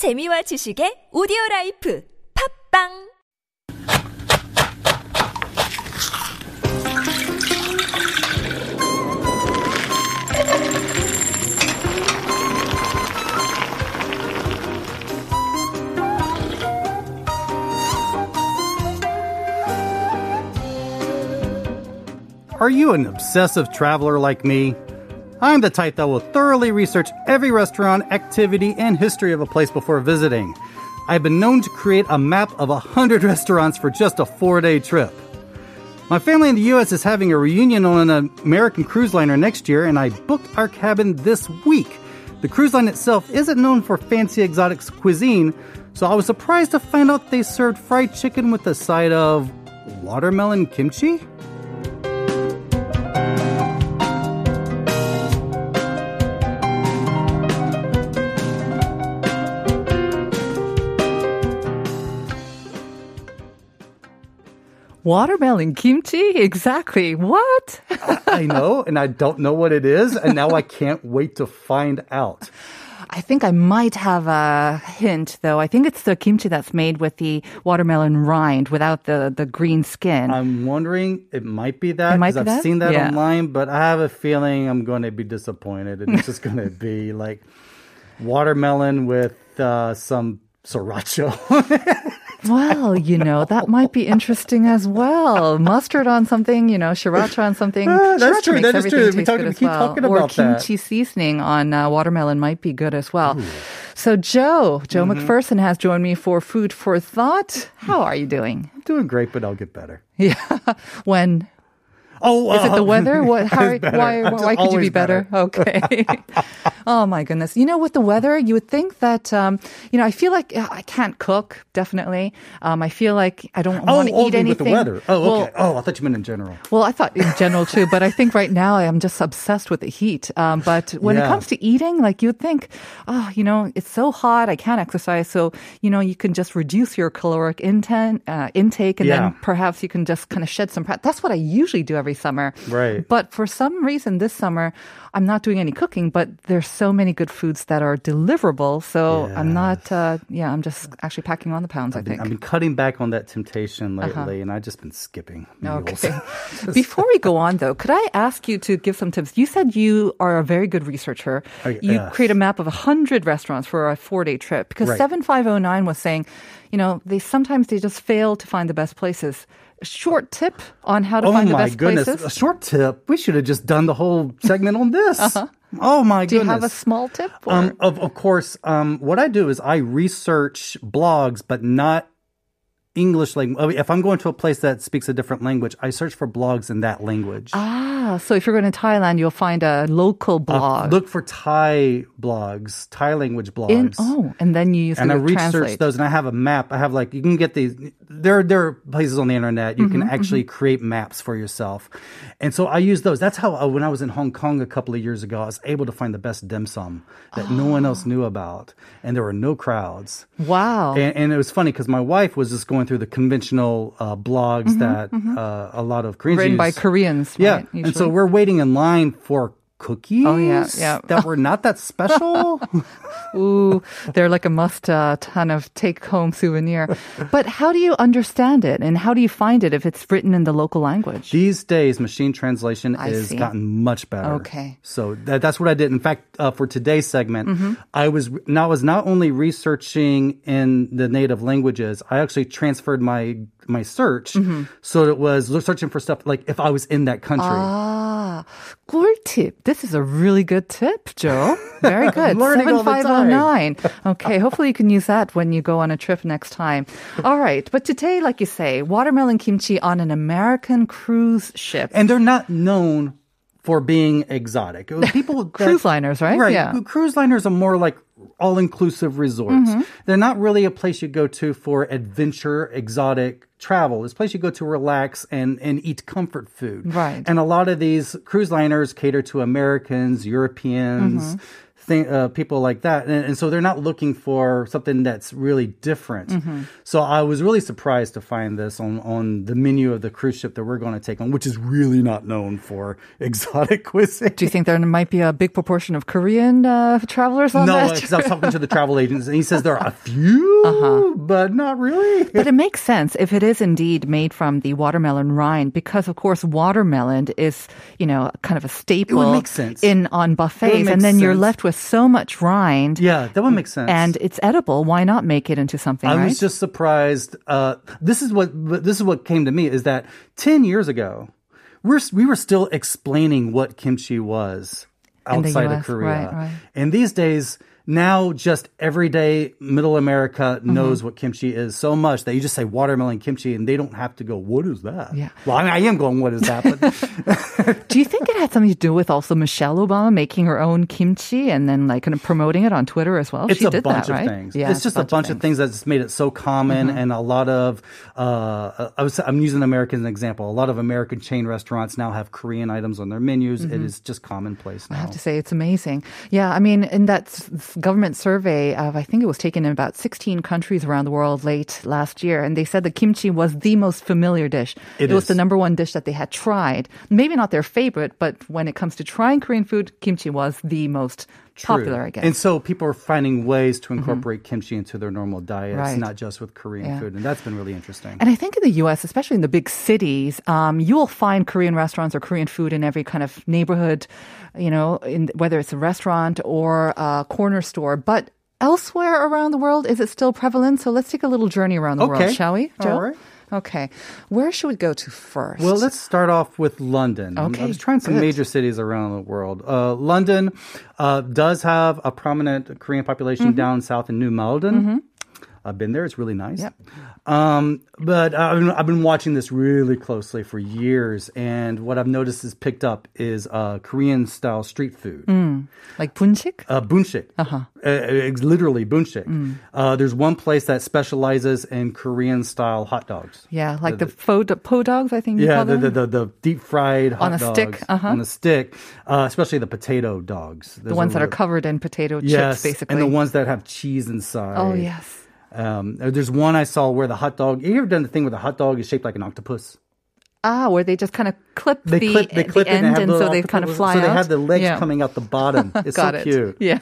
재미와 지식의 오디오 라이프 팝빵 Are you an obsessive traveler like me? I'm the type that will thoroughly research every restaurant, activity, and history of a place before visiting. I've been known to create a map of 100 restaurants for just a four day trip. My family in the US is having a reunion on an American cruise liner next year, and I booked our cabin this week. The cruise line itself isn't known for fancy exotic cuisine, so I was surprised to find out they served fried chicken with a side of watermelon kimchi? Watermelon kimchi? Exactly. What? I know, and I don't know what it is, and now I can't wait to find out. I think I might have a hint, though. I think it's the kimchi that's made with the watermelon rind without the, the green skin. I'm wondering it might be that because be I've that? seen that Yeah. online, but I have a feeling I'm going to be disappointed, and it's just going to be like watermelon with uh, some sriracha. well, you know, that might be interesting as well. Mustard on something, you know, sriracha on something. Ah, that's Sriracha true, that is true. We talk- we keep well. talking or about that. kimchi seasoning on uh, watermelon might be good as well. So, Joe, Joe Mm-hmm. McPherson has joined me for Food for Thought. How are you doing? I'm doing great, but I'll get better. Yeah. When Oh, Is it the uh, weather? What? How? better. Why? Why could you be always better? Okay. oh my goodness! You know, with the weather, you would think that um, you know. I feel like uh, I can't cook. Definitely. Um, I feel like I don't Oh, want to eat only anything. with the weather. Oh, Well, okay. oh, I thought you meant in general. well, I thought in general too, but I think right now I'm just obsessed with the heat. Um, but when it comes to eating, like you'd think, oh, you know, it's so hot, I can't exercise, so you know, you can just reduce your caloric intent, uh, intake, and Yeah. then perhaps you can just kind of shed some. That's what I usually do every summer. Right. But for some reason, this summer, I'm not doing any cooking. But there's so many good foods that are deliverable, so I'm not. Uh, yeah, I'm just actually packing on the pounds. I I've been, think. I've been cutting back on that temptation Uh-huh. lately, and I've just been skipping meals. Okay. Before we go on, though, could I ask you to give some tips? You said you are a very good researcher. Oh, you yes. create a map of 100 restaurants for a four day trip because Right. 7509 was saying, you know, they sometimes they just fail to find the best places. Short tip on how to Oh find the best goodness! places? A short tip. We should have just done the whole segment on this. Oh Uh-huh. my goodness. Do you have a small tip? Um, of, of course, um, what I do is I research blogs, but not English language. If I'm going to a place that speaks a different language, I search for blogs in that language. ah, so if you're going to Thailand, you'll find a local Uh, blog. look for Thai blogs, Thai language blogs. in, oh, and then you use and I research Translate. those, and I have a map. I have like you can get these. There, there are places on the internet you Mm-hmm, can actually create maps for yourself, and so I use those. That's how uh, when I was in Hong Kong a couple of years ago, I was able to find the best dim sum that no one else knew about, and there were no crowds. Wow. And, and it was funny because my wife was just going through the conventional uh, blogs that uh, a lot of Koreans Mm-hmm, Written by. Koreans. Yeah, right, and so we're waiting in line for cookies Oh, yeah, yeah. that were not that special. Ooh, they're like a must uh, kind of take home souvenir. But how do you understand it and how do you find it if it's written in the local language? These days, machine translation I has see. gotten much better. Okay. So that, that's what I did. In fact, uh, for today's segment, Mm-hmm. I was now I was not only researching in the native languages, I actually transferred my my search. Mm-hmm. So it was searching for stuff like if I was in that country. Ah, 꿀팁. This is a really good tip, Joe. Very good. learning all the oh time. 7509. Okay, hopefully you can use that when you go on a trip next time. All right, but today, like you say, watermelon kimchi on an American cruise ship. and they're not known for being exotic. People that- Cruise liners, right? Right. Yeah. Cruise liners are more like all-inclusive resorts. Mm-hmm. They're not really a place you go to for adventure, exotic travel. It's a place you go to relax and, and eat comfort food. Right. And a lot of these cruise liners cater to Americans, Europeans. Mm-hmm. Thing, uh, people like that, and, and so they're not looking for something that's really different. So I was really surprised to find this on on the menu of the cruise ship that we're going to take on, which is really not known for exotic cuisine. Do you think there might be a big proportion of Korean uh, travelers on no, that? because I was talking to the travel agents, and he says there are a few, but not really. But it makes sense if it is indeed made from the watermelon rind, because of course watermelon is, you know, kind of a staple It would make sense. in on buffets, and then you're left with so much rind. Yeah, that would make sense. And it's edible. Why not make it into something? I right? was just surprised. Uh, this is what this is what came to me is that ten years ago, we're we were still explaining what kimchi was outside of Korea, right, right. and these days. Now, just everyday middle America Mm-hmm. knows what kimchi is so much that you just say watermelon kimchi and they don't have to go, What is that? Yeah. Well, I, mean, I am going, What is that? But Do you think it had something to do with also Michelle Obama making her own kimchi and then like kind of promoting it on Twitter as well? it's she a did bunch that, right? of things. Yeah, it's just a bunch of things that's made it so common, Mm-hmm. and a lot of. Uh, I was, I'm using America as an example. A lot of American chain restaurants now have Korean items on their menus. It is just commonplace now. Mm-hmm. I have to say it's amazing. Yeah, I mean, and that s- s- government survey of, I think it was taken in about 16 countries around the world late last year, and they said the kimchi was the most familiar dish. It was the number one dish that they had tried. Maybe not their favorite, but when it comes to trying Korean food, kimchi was the most popular, I guess. Mm-hmm. And so people are finding ways to incorporate kimchi into their normal diets, Right. not just with Korean Yeah. food, and that's been really interesting. And I think in the U.S., especially in the big cities, um, you will find Korean restaurants or Korean food in every kind of neighborhood, you know, in, whether it's a restaurant or a corner store. But elsewhere around the world, is it still prevalent? So let's take a little journey around the Okay. world, shall we, Joe? right. Okay. Where should we go to first? Well, let's start off with London. Okay, I was trying some good. major cities around the world. Uh, London uh, does have a prominent Korean population Mm-hmm. down south in New Malden. I've been there; it's really nice. Yep. Um, but I've been, I've been watching this really closely for years, and what I've noticed is picked up is uh, Korean style street food. like bunchik? Uh, bunshik. Uh-huh. it's literally bunshik. Mm. Uh, there's one place that specializes in Korean style hot dogs. Yeah, like the, faux po dogs, I think you Yeah, call the, them. the, the, the deep fried hot On a dogs stick, uh-huh. on a stick, uh, especially the potato dogs. the ones that are covered in potato yes, chips, basically. and the ones that have cheese inside. oh, yes. Um, there's one I saw where the hot dog. You ever done the thing where the hot dog is shaped like an octopus? Ah, where they just kind of clip They the, clip, they clip it end, and, and so they kind of fly So they have the legs Yeah. coming out the bottom. It's so it. cute. Yeah.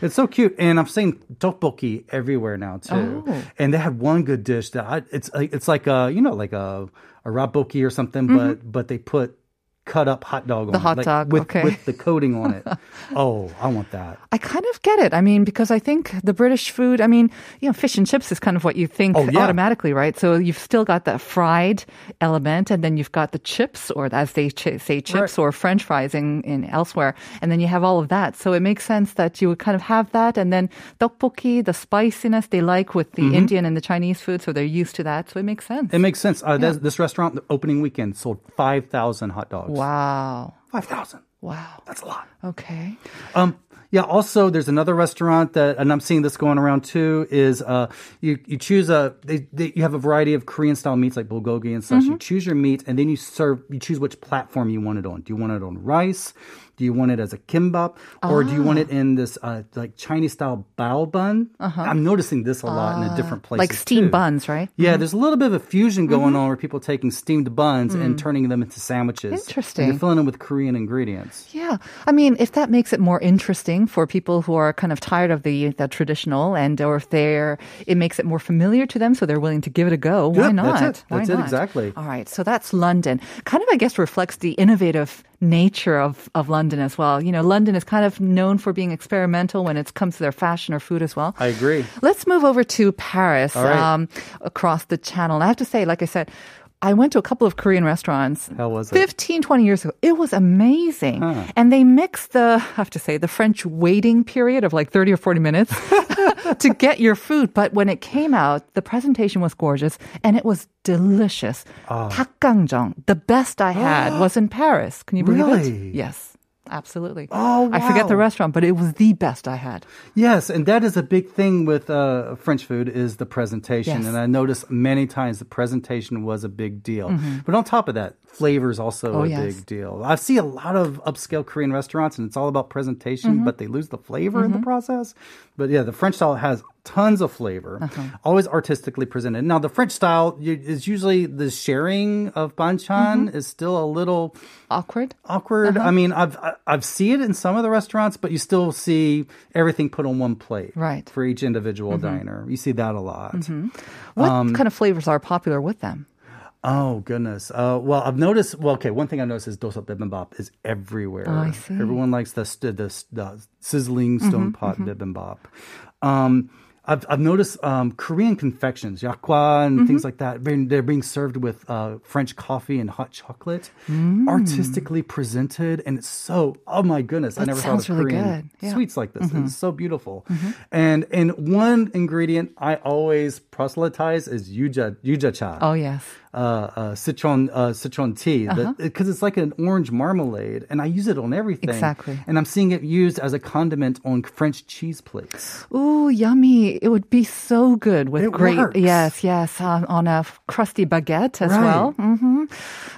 It's so cute, and I'm seeing tteokbokki everywhere now too. Oh. And they had one good dish that I, it's it's like a you know like a a raboki or something, but but they put cut up hot dog on Mm-hmm. The it, hot like, dog, with okay. with the coating on it. oh, I want that. I kind of get it. I mean, because I think the British food, I mean, you know, fish and chips is kind of what you think Oh, yeah. automatically, right? So you've still got that fried element, and then you've got the chips, or as they ch- say, chips Right. or French fries in, in elsewhere, and then you have all of that. So it makes sense that you would kind of have that, and then tteokbokki, the spiciness they like with the Indian and the Chinese food, so they're used to that. So it makes sense. It makes sense. Uh, this, this restaurant, the opening weekend, sold five thousand hot dogs. Wow. five thousand. Wow. That's a lot. Okay. Um, yeah. Also, there's another restaurant that, and I'm seeing this going around too. Is uh, you you choose a they, they, you have a variety of Korean style meats like bulgogi and such. You choose your meat, and then you serve. You choose which platform you want it on. Do you want it on rice? Do you want it as a kimbap, or do you want it ah. in this uh, like Chinese style bao bun? Uh-huh. I'm noticing this a lot in the different ah. places. Like steamed too. buns, right? Yeah, mm-hmm. there's a little bit of a fusion going mm-hmm. on where people are taking steamed buns and mm. turning them into sandwiches. Interesting. And filling them with Korean ingredients. Yeah. I mean, if that makes it more interesting for people who are kind of tired of the, the traditional and or if they're it makes it more familiar to them so they're willing to give it a go, why Yep, not? that's it. Why That's it, not? exactly. All right. So that's London. Kind of I guess reflects the innovative nature of, of London as well. You know, London is kind of known for being experimental when it comes to their fashion or food as well. I agree. Let's move over to Paris, right. um, across the channel. And I have to say, like I said, I went to a couple of Korean restaurants. How was it? 15, 20 years ago. It was amazing. And they mixed the, I have to say, the French waiting period of like 30 or 40 minutes to get your food. But when it came out, the presentation was gorgeous and it was delicious. Ah. 닭강정, the best I had was in Paris. Can you believe Really? it? Yes. absolutely. Oh, I forget the restaurant, but it was the best I had. Yes, and that is a big thing with uh, French food is the presentation. Yes. And I noticed many times the presentation was a big deal. But on top of that, flavor is also Mm-hmm. Oh, a yes. big deal. I see a lot of upscale Korean restaurants, and it's all about presentation, Mm-hmm. but they lose the flavor in the process. But yeah, the French style has tons of flavor, Uh-huh. always artistically presented. Now, the French style is usually the sharing of banchan Mm-hmm. is still a little Awkward. awkward. Uh-huh. I mean, I've I- I've seen it in some of the restaurants, but you still see everything put on one plate, Right. Mm-hmm. For each individual diner, you see that a lot. What Um, kind of flavors are popular with them? Oh goodness. Uh, well, I've noticed. Well, okay. One thing I noticed is dolsot bibimbap is everywhere. Oh, I see. Everyone likes the the, the sizzling Mm-hmm, stone pot bibimbap. Um, I've, I've noticed um, Korean confections, yakwa and Mm-hmm. things like that. They're being served with uh, French coffee and hot chocolate, artistically presented, and it's so. Oh my goodness! I Mm. Never thought of really Korean. Yeah. Mm-hmm. sweets like this. It's so beautiful. And and one ingredient I always proselytize is yuja yuja cha Oh yes. Uh, uh, citron uh, citron tea because it's like an orange marmalade, and I use it on everything. Exactly. And I'm seeing it used as a condiment on French cheese plates. Ooh, yummy! It would be so good with It great. works. Yes, yes, uh, on a crusty baguette as Right. well. hmm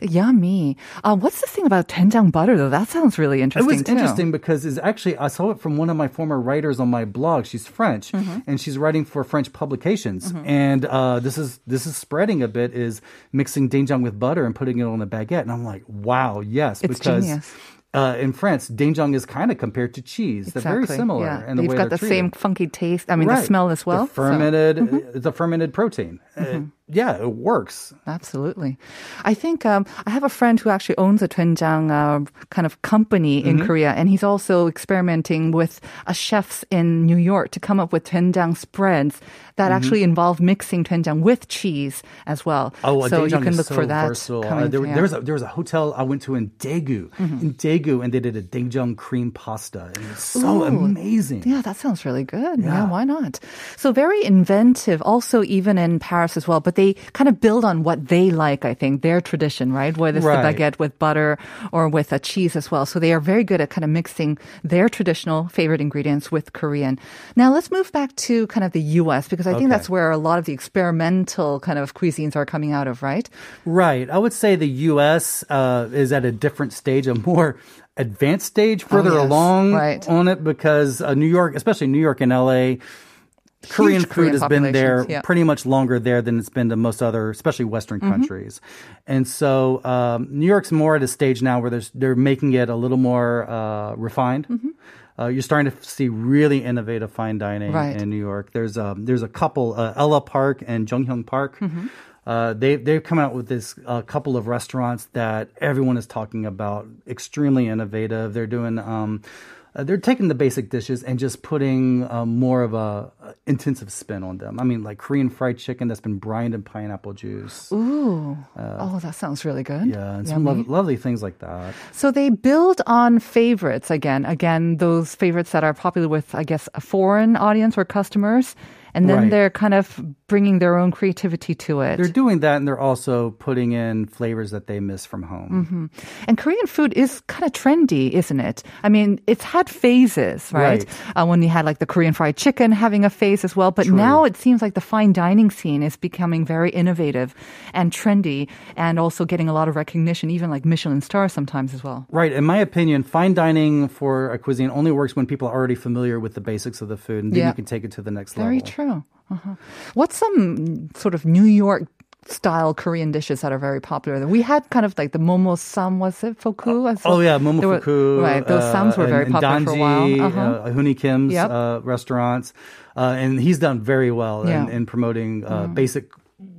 Yummy. Uh, what's the thing about doenjang butter though? That sounds really interesting. It was too. interesting because it's actually I saw it from one of my former writers on my blog. She's French Mm-hmm. and she's writing for French publications. And uh, this is this is spreading a bit is mixing doenjang with butter and putting it on a baguette. And I'm like, wow, yes, It's because. genius. Uh, in France, doenjang is kind of compared to cheese. They're very similar Yeah. in the You've got the treated. same funky taste. I mean, the smell as well. The so- Mm-hmm. fermented, it's a fermented protein. Uh, yeah, it works. Absolutely. I think um, I have a friend who actually owns a doenjang uh, kind of company in Korea, and he's also experimenting with uh, chefs in New York to come up with doenjang spreads that actually involve mixing doenjang with cheese as well. Oh, so you can look so for that. versatile. Uh, there. Mm-hmm. there was a, there was a hotel I went to in Daegu, in Daegu, and they did a doenjang cream pasta, and it's so Ooh. amazing. Yeah, that sounds really good. Yeah. Yeah. why not? So very inventive, also even in Paris as well. But they kind of build on what they like, I think, their tradition, right? Whether it's Right. the baguette with butter or with a cheese as well. So they are very good at kind of mixing their traditional favorite ingredients with Korean. Now let's move back to kind of the U.S. because I think that's where a lot of the experimental kind of cuisines are coming out of, right? Right. I would say the U.S. Uh, is at a different stage, a more advanced stage, further Oh, yes. along Right. on it, because uh, New York, especially New York and L.A. Korean food Korean has been there yeah. pretty much longer there than it's been to most other, especially Western Mm-hmm. countries. And so um, New York's more at a stage now where there's, they're making it a little more uh, refined. Mm-hmm. Uh, you're starting to see really innovative fine dining Right. in New York. There's um, there's a couple, uh, Ellia Park and Junghyun Park. Mm-hmm. Uh, they they've come out with this uh, couple of restaurants that everyone is talking about. Extremely innovative. They're doing. Um, uh, they're taking the basic dishes and just putting um, more of a uh, intensive spin on them. I mean, like Korean fried chicken that's been brined in pineapple juice. Ooh. Uh, oh, that sounds really good. Yeah, and some lo- lovely things like that. So they build on favorites again. Again, those favorites that are popular with, I guess, a foreign audience or customers. And then Right. they're kind of bringing their own creativity to it. They're doing that, and they're also putting in flavors that they miss from home. And Korean food is kind of trendy, isn't it? I mean, it's had phases, right? Right. Uh, when you had like the Korean fried chicken having a phase as well. But now it seems like the fine dining scene is becoming very innovative and trendy and also getting a lot of recognition, even like Michelin stars sometimes as well. Right. In my opinion, fine dining for a cuisine only works when people are already familiar with the basics of the food, and then Yeah. you can take it to the next Very level. true. Uh-huh. What's some sort of New York style Korean dishes that are very popular? We had kind of like the momo sam, was it foku? I Oh yeah, were- momofuku. right, those uh, sams were very and, popular and for a while. Uh-huh. uh, Hooni Kim's Yep. uh, restaurants, uh, and he's done very well Yeah. Mm. in, in promoting uh, basic,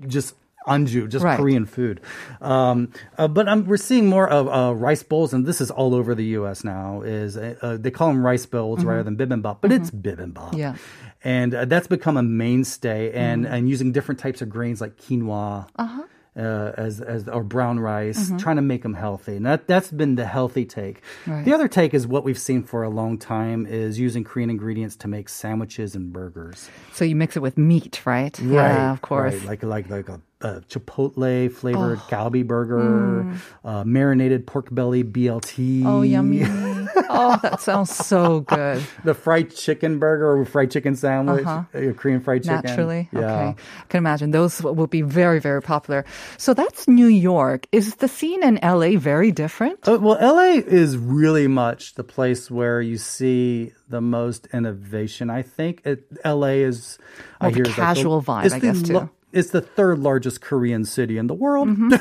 just anju, just Right. Korean food. Um, uh, but um, we're seeing more of uh, rice bowls, and this is all over the U.S. now. Is uh, they call them rice bowls rather than bibimbap, but it's bibimbap. Mm-hmm. Yeah. And uh, that's become a mainstay, and Mm-hmm. and using different types of grains like quinoa. Uh-huh. Uh, as as or brown rice, trying to make them healthy, and that that's been the healthy take. Mm-hmm. Right. The other take is what we've seen for a long time is using Korean ingredients to make sandwiches and burgers. So you mix it with meat, right? Yeah, of course. right. Like like like a, a chipotle flavored galbi burger, uh, marinated pork belly BLT. Oh, yummy. Oh, that sounds so good. the fried chicken burger or fried chicken sandwich, uh Korean fried chicken. Naturally. Yeah. Okay. I can imagine those will be very, very popular. So that's New York. Is the scene in LA very different? Uh, well, LA is really much the place where you see the most innovation. I think it, LA is More a hear is like the- casual vibe, I guess, too. It's the third largest Korean city in the world, Mm-hmm.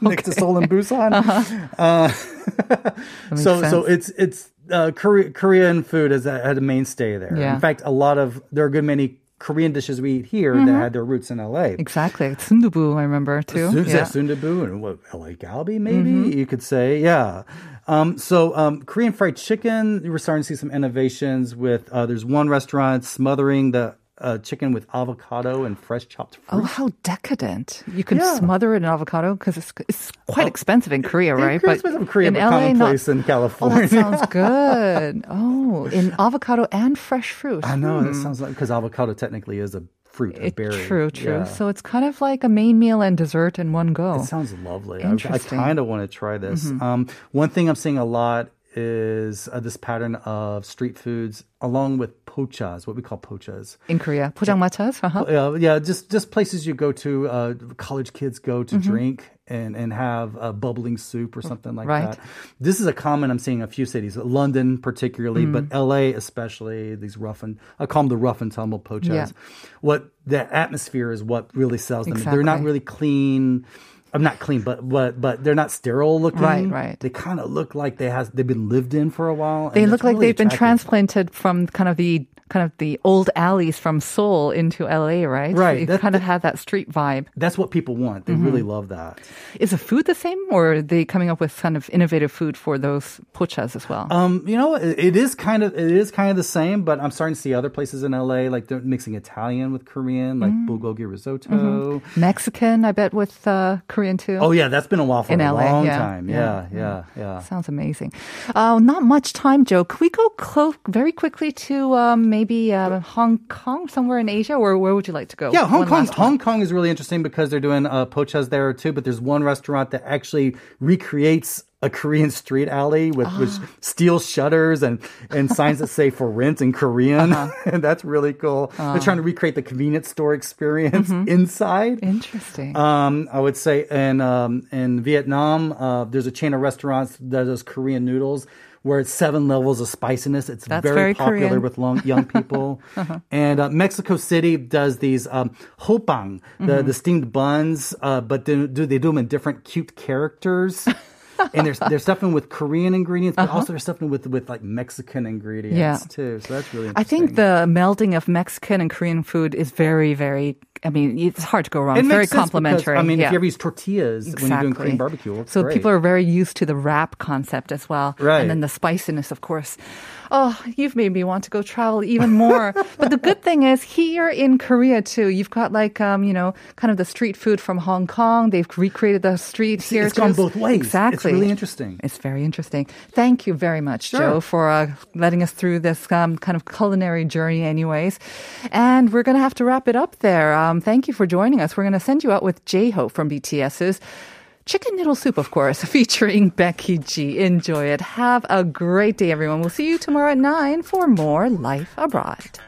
next to Seoul and Busan. Uh, so, so it's it's uh, Korea, Korean food is a, had a mainstay there. Yeah. In fact, a lot of there are a good many Korean dishes we eat here Mm-hmm. that had their roots in LA. Exactly. Sundubu, I remember too. Yeah. Sundubu and what LA Galbi maybe Mm-hmm. you could say yeah. Um, so um, Korean fried chicken, we're starting to see some innovations with. Uh, there's one restaurant smothering the uh, chicken with avocado and fresh chopped fruit. Oh, how decadent! You can Yeah. smother it in avocado because it's it's quite expensive in Korea, right? Korea's been Korea, in but LA, not. commonplace in Oh, California. that sounds good. Oh, in avocado and fresh fruit. I know that sounds like because avocado technically is a fruit, a It, berry. true, true. Yeah. So it's kind of like a main meal and dessert in one go. It sounds lovely. I, I Mm-hmm. kind of want to try this. Um, one thing I'm seeing a lot is uh, this pattern of street foods along with pochas, what we call pochas in Korea, pojangmachas. Uh-huh. Uh, yeah, just just places you go to, uh, college kids go to mm-hmm. drink and and have a bubbling soup or something like right. that. This is a common I'm seeing a few cities, London particularly, mm. but LA especially. These rough and I call them the rough and tumble pochas. Yeah. What the atmosphere is what really sells them. Exactly. They're not really clean I'm not clean, but but but they're not sterile looking. Right, right. They kind of look like they has they've been lived in for a while. They look like really they've been transplanted from kind of the kind of the old alleys from Seoul into LA, right? Right, You that- kind of have that street vibe. That's what people want. They Mm-hmm. really love that. Is the food the same, or are they coming up with kind of innovative food for those pochas as well? Um, you know, it, it is kind of it is kind of the same, but I'm starting to see other places in LA like they're mixing Italian with Korean, like Mm. bulgogi risotto. Mm-hmm. Mexican, I bet, with uh, Korean too. Oh yeah, that's been a while for In a LA, long yeah, time. yeah, Yeah, yeah, yeah. Sounds amazing. Uh, not much time, Joe. Could we go clo- very quickly to um, maybe uh, Hong Kong, somewhere in Asia, or where would you like to go? Yeah, Hong One Kong. Hong Kong is really interesting because they're doing uh, pochas there too. But there's one restaurant that actually recreates a Korean street alley with, with Ah. steel shutters and, and signs that say for rent in Korean, Uh-huh. and that's really cool. They're trying to recreate the convenience store experience Mm-hmm. inside. Interesting. Um, I would say in um, in Vietnam, uh, there's a chain of restaurants that does Korean noodles where it's seven levels of spiciness. It's That's very, very popular Korean. with long, young people. And uh, Mexico City does these um, hopang, the, the steamed buns, uh, but do, do they do them in different cute characters? and they're, they're stuffing with Korean ingredients, but also they're stuffing with with like Mexican ingredients Yeah. too. So that's really. I think the melding of Mexican and Korean food is very, very. I mean, it's hard to go wrong. It It's very complimentary. because. I mean, yeah. if you ever use tortillas when you're doing Korean barbecue, so great. people are very used to the wrap concept as well, Right. And then the spiciness, of course. Oh, you've made me want to go travel even more. but the good thing is here in Korea too, you've got like um, you know, kind of the street food from Hong Kong. They've recreated the street See, here. it's gone both ways. Exactly. It's really interesting. It's very interesting. Thank you very much, Sure. Joe, for uh, letting us through this um, kind of culinary journey, anyways. And we're going to have to wrap it up there. Um, thank you for joining us. We're going to send you out with J Hope from BTS's. Chicken noodle soup, of course, featuring Becky G. Enjoy it. Have a great day, everyone. We'll see you tomorrow at 9 for more Life Abroad.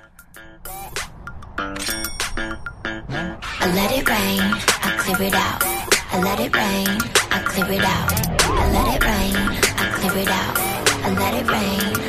I let it rain, I clear it out. I let it rain, I clear it out. I let it rain, I clear it out. I let it rain,